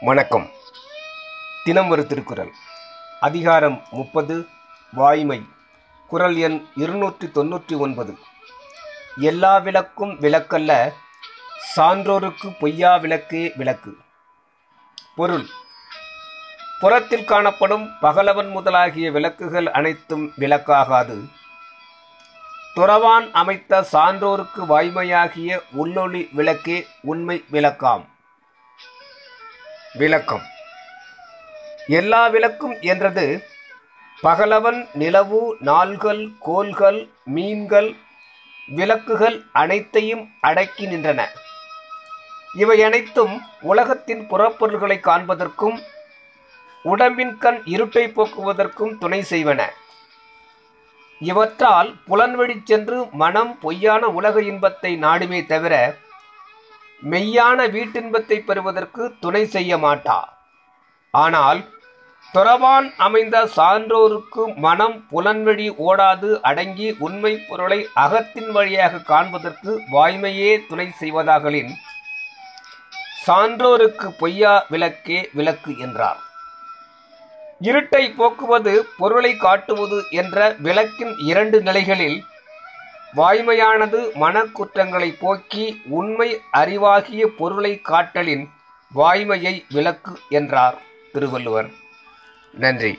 வணக்கம். தினம் ஒரு திருக்குறள். அதிகாரம் முப்பது வாய்மை. குறள் எண் இருநூற்றி தொன்னூற்றி ஒன்பது. எல்லா விளக்கும் விளக்கல்ல சான்றோருக்கு பொய்யா விளக்கே விளக்கு. பொருள். புறத்தில் காணப்படும் பகலவன் முதலாகிய விளக்குகள் அனைத்தும் விளக்காகாது. துறவான் அமைத்த சான்றோருக்கு வாய்மையாகிய உள்ளொளி விளக்கே உண்மை விளக்காம். விளக்கம். எல்லா விளக்கும் என்றது பகலவன் நிலவு நாள்கள் கோள்கள் மீன்கள் விளக்குகள் அனைத்தையும் அடக்கி நின்றன. இவை அனைத்தும் உலகத்தின் புறப்பொருள்களை காண்பதற்கும் உடம்பின் கண் இருட்டை போக்குவதற்கும் துணை செய்வன. இவற்றால் புலன்வழி சென்று மனம் பொய்யான உலக இன்பத்தை நாடுமே தவிர மெய்யான வீட்டின்பத்தை பெறுவதற்கு துணை செய்ய மாட்டா. ஆனால் துறவான் அமைந்த சான்றோருக்கு மனம் புலன்வழி ஓடாது அடங்கி உண்மை பொருளை அகத்தின் வழியாக காண்பதற்கு வாய்மையே துணை செய்வதாகலின் சான்றோருக்கு பொய்யா விளக்கே விளக்கு என்றார். இருட்டை போக்குவது பொருளை காட்டுவது என்ற விளக்கின் இரண்டு நிலைகளில் வாய்மையானது மனக்குற்றங்களை போக்கி உண்மை அறிவாகிய பொருளை காட்டலின் வாய்மையை விளக்கு என்றார் திருவள்ளுவர். நன்றி.